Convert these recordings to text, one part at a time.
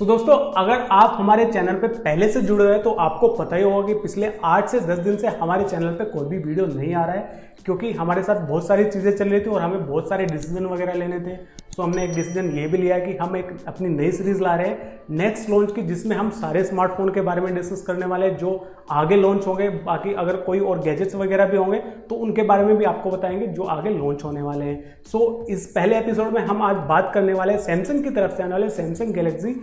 तो दोस्तों, अगर आप हमारे चैनल पे पहले से जुड़े हैं तो आपको पता ही होगा कि पिछले आठ से दस दिन से हमारे चैनल पे कोई भी वीडियो नहीं आ रहा है, क्योंकि हमारे साथ बहुत सारी चीज़ें चल रही थी और हमें बहुत सारे डिसीज़न वगैरह लेने थे। सो हमने एक डिसीज़न ये भी लिया है कि हम एक अपनी नई सीरीज़ ला रहे हैं। नेक्स्ट लॉन्च की जिसमें हम सारे स्मार्टफ़ोन के बारे में डिस्कस करने वाले हैं जो आगे लॉन्च होंगे। बाकी अगर कोई और गैजेट्स वगैरह भी होंगे तो उनके बारे में भी आपको बताएँगे जो आगे लॉन्च होने वाले हैं। सो so, इस पहले एपिसोड में हम आज बात करने वाले हैं सैमसंग की तरफ़ से आने वाले Samsung Galaxy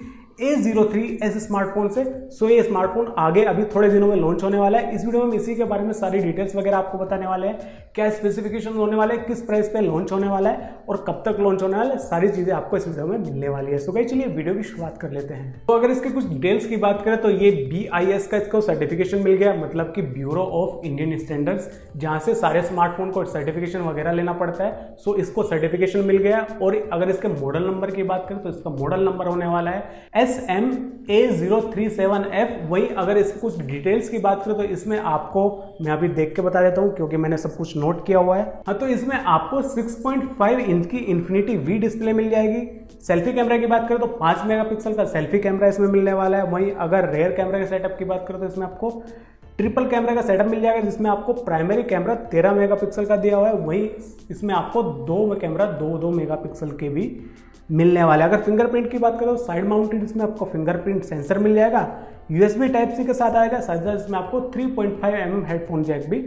A zero three S smartphone से। सो ये स्मार्टफ़ोन आगे अभी थोड़े दिनों में लॉन्च होने वाला है। इस वीडियो में इसी के बारे में सारी डिटेल्स वगैरह आपको बताने वाले हैं। क्या स्पेसिफिकेशन होने वाले हैं, किस प्राइस पे लॉन्च होने वाला है और कब तक लॉन्च होने वाला है, सारी चीज़ें आपको इस वीडियो में मिलने वाली है। सो गई चलिए वीडियो की शुरुआत कर लेते हैं। तो अगर इसके कुछ डिटेल्स की बात करें तो ये बी का इसको सर्टिफिकेशन मिल गया मतलब कि ब्यूरो ऑफ़ इंडियन स्टैंडर्ड्स जहाँ से सारे स्मार्टफ़ोन को सर्टिफिकेशन वगैरह लेना पड़ता है। सो इसको सर्टिफिकेशन मिल गया और अगर इसके मॉडल नंबर की बात करें तो इसका मॉडल नंबर होने वाला है। S M A zero three seven F वही अगर इसकी कुछ डिटेल्स की बात करें तो इसमें आपको मैं अभी देख के बता देता हूँ, क्योंकि मैंने सब कुछ नोट किया हुआ है। हाँ तो इसमें आपको 6.5 इंच की इन्फिनिटी वी डिस्प्ले मिल जाएगी। सेल्फी कैमरा की बात करें तो 5 मेगापिक्सल का सेल्फी कैमरा इसमें मिलने वाला है। वहीं अगर रेयर कैमरा के सेटअप की बात करें तो इसमें आपको ट्रिपल कैमरा का सेटअप मिल जाएगा, जिसमें आपको प्राइमरी कैमरा 13 मेगापिक्सल का दिया हुआ है, वहीं इसमें आपको दो कैमरा, दो दो मेगापिक्सल के भी मिलने वाले अगर फिंगरप्रिंट की बात करें तो साइड माउंटेड इसमें आपको फिंगरप्रिंट सेंसर मिल जाएगा यूएसबी टाइप सी के साथ आएगा, साथ साथ इसमें आपको 3.5 पॉइंट mm हेडफोन जैक भी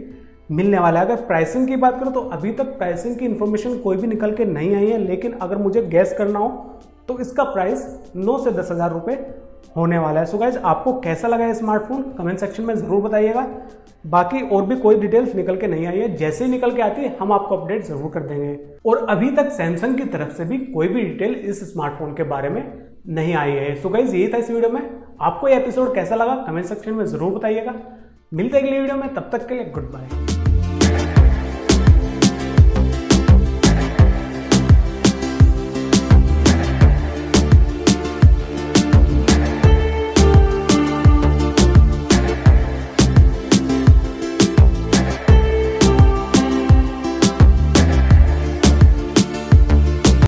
मिलने वाला है। अगर प्राइसिंग की बात करें तो अभी तक प्राइसिंग की इन्फॉर्मेशन कोई भी निकल के नहीं आई है, लेकिन अगर मुझे गैस करना हो तो इसका प्राइस नौ से दस हज़ार रुपये होने वाला है। सो गाइज़ आपको कैसा लगा है स्मार्टफ़ोन कमेंट सेक्शन में ज़रूर बताइएगा। बाकी और भी कोई डिटेल्स निकल के नहीं आई है, जैसे ही निकल के आती है, हम आपको अपडेट ज़रूर कर देंगे। और अभी तक सैमसंग की तरफ़ से भी कोई भी डिटेल इस स्मार्टफ़ोन के बारे में नहीं आई है। सो गाइज़ यही था इस वीडियो में। आपको ये एपिसोड कैसा लगा? कमेंट सेक्शन में ज़रूर बताइएगा। मिलते अगले वीडियो में। तब तक के लिए गुड बाय